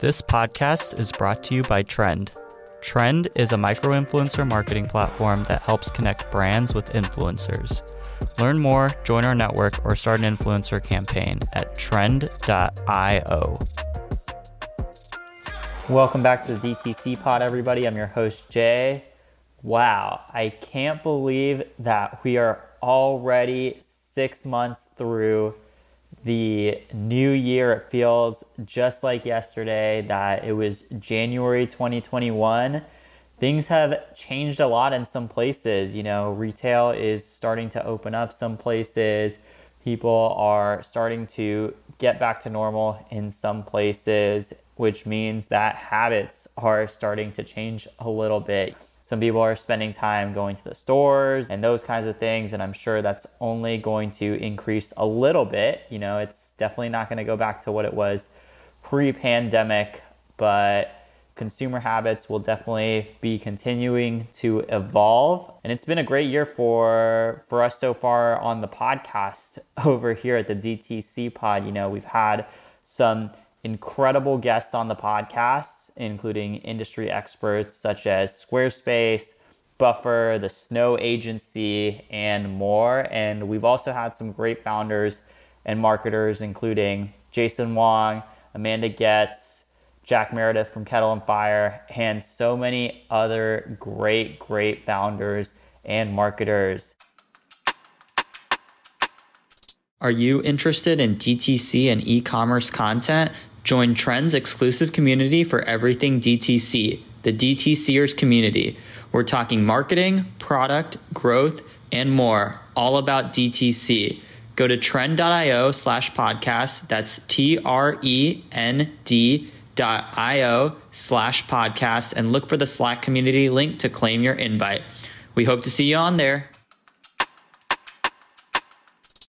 This podcast is brought to you by Trend. Trend is a micro influencer marketing platform that helps connect brands with influencers. Learn more, join our network, or start an influencer campaign at trend.io. Welcome back to the DTC pod, everybody. I'm your host, Jay. Wow, I can't believe that we are already six months through the new year. It feels just like yesterday that it was January 2021. Things have changed a lot in some places. You know, retail is starting to open up some places. People are starting to get back to normal in some places, which means that habits are starting to change a little bit. Some people are spending time going to the stores and those kinds of things. And I'm sure that's only going to increase a little bit. You know, it's definitely not going to go back to what it was pre pandemic, but consumer habits will definitely be continuing to evolve and it's been a great year for for us so far on the podcast over here at the DTC pod you know we've had some incredible guests on the podcast including industry experts such as Squarespace, Buffer, the Snow Agency, and more. And we've also had some great founders and marketers, including Jason Wong, Amanda Goetz, Jack Meredith from Kettle and Fire, and so many other great, great founders and marketers. Are you interested in DTC and e commerce content? Join Trend's exclusive community for everything DTC, the DTCers community. We're talking marketing, product, growth, and more, all about DTC. Go to trend.io slash podcast. That's T R E N D dot io slash podcast and look for the Slack community link to claim your invite. We hope to see you on there.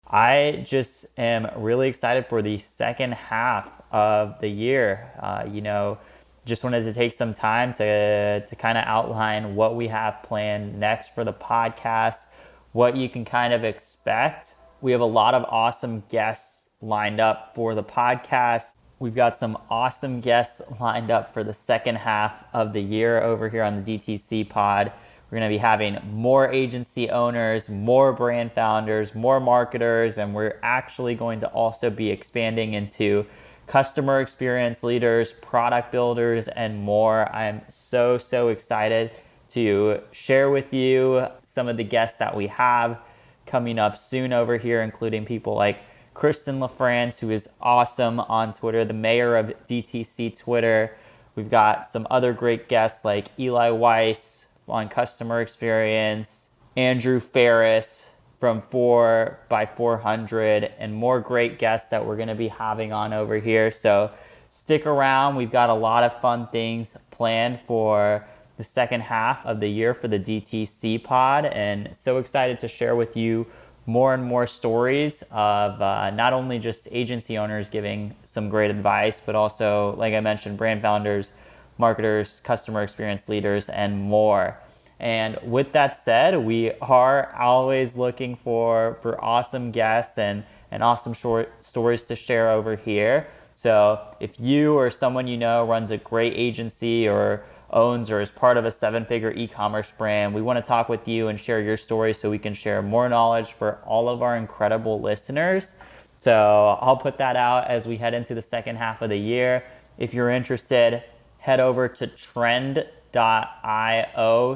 I just am really excited for the second half of the year. Uh, you know, just wanted to take some time to, to kind of outline what we have planned next for the podcast, what you can kind of expect. We have a lot of awesome guests lined up for the podcast. We've got some awesome guests lined up for the second half of the year over here on the DTC pod. We're going to be having more agency owners, more brand founders, more marketers, and we're actually going to also be expanding into customer experience leaders, product builders, and more. I'm so, so excited to share with you some of the guests that we have coming up soon over here, including people like Kristen LaFrance, who is awesome on Twitter, the mayor of DTC Twitter. We've got some other great guests like Eli Weiss on customer experience, Andrew Faris, from 4 by 400 and more great guests that we're going to be having on over here. So stick around. We've got a lot of fun things planned for the second half of the year for the DTC pod and so excited to share with you more and more stories of uh, not only just agency owners giving some great advice, but also, like I mentioned, brand founders, marketers, customer experience leaders, and more. And with that said, we are always looking for, for awesome guests and, and awesome short stories to share over here. So if you or someone you know runs a great agency or owns or is part of a seven figure e commerce brand, we want to talk with you and share your story so we can share more knowledge for all of our incredible listeners. So I'll put that out as we head into the second half of the year. If you're interested, head over to trend.io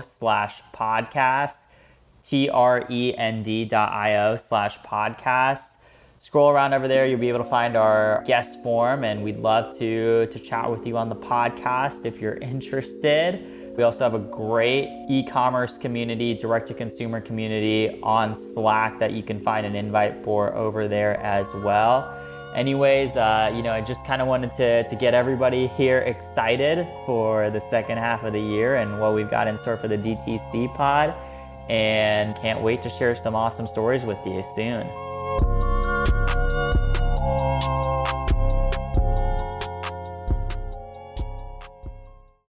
slash podcast, T-R-E-N-D.io slash podcast. Scroll around over there, you'll be able to find our guest form, and we'd love to, to chat with you on the podcast if you're interested. We also have a great e commerce community, direct to consumer community on Slack that you can find an invite for over there as well anyways, uh, you know, I just kind of wanted to, to get everybody here excited for the second half of the year and what we've got in store for the DTC pod. And can't wait to share some awesome stories with you soon.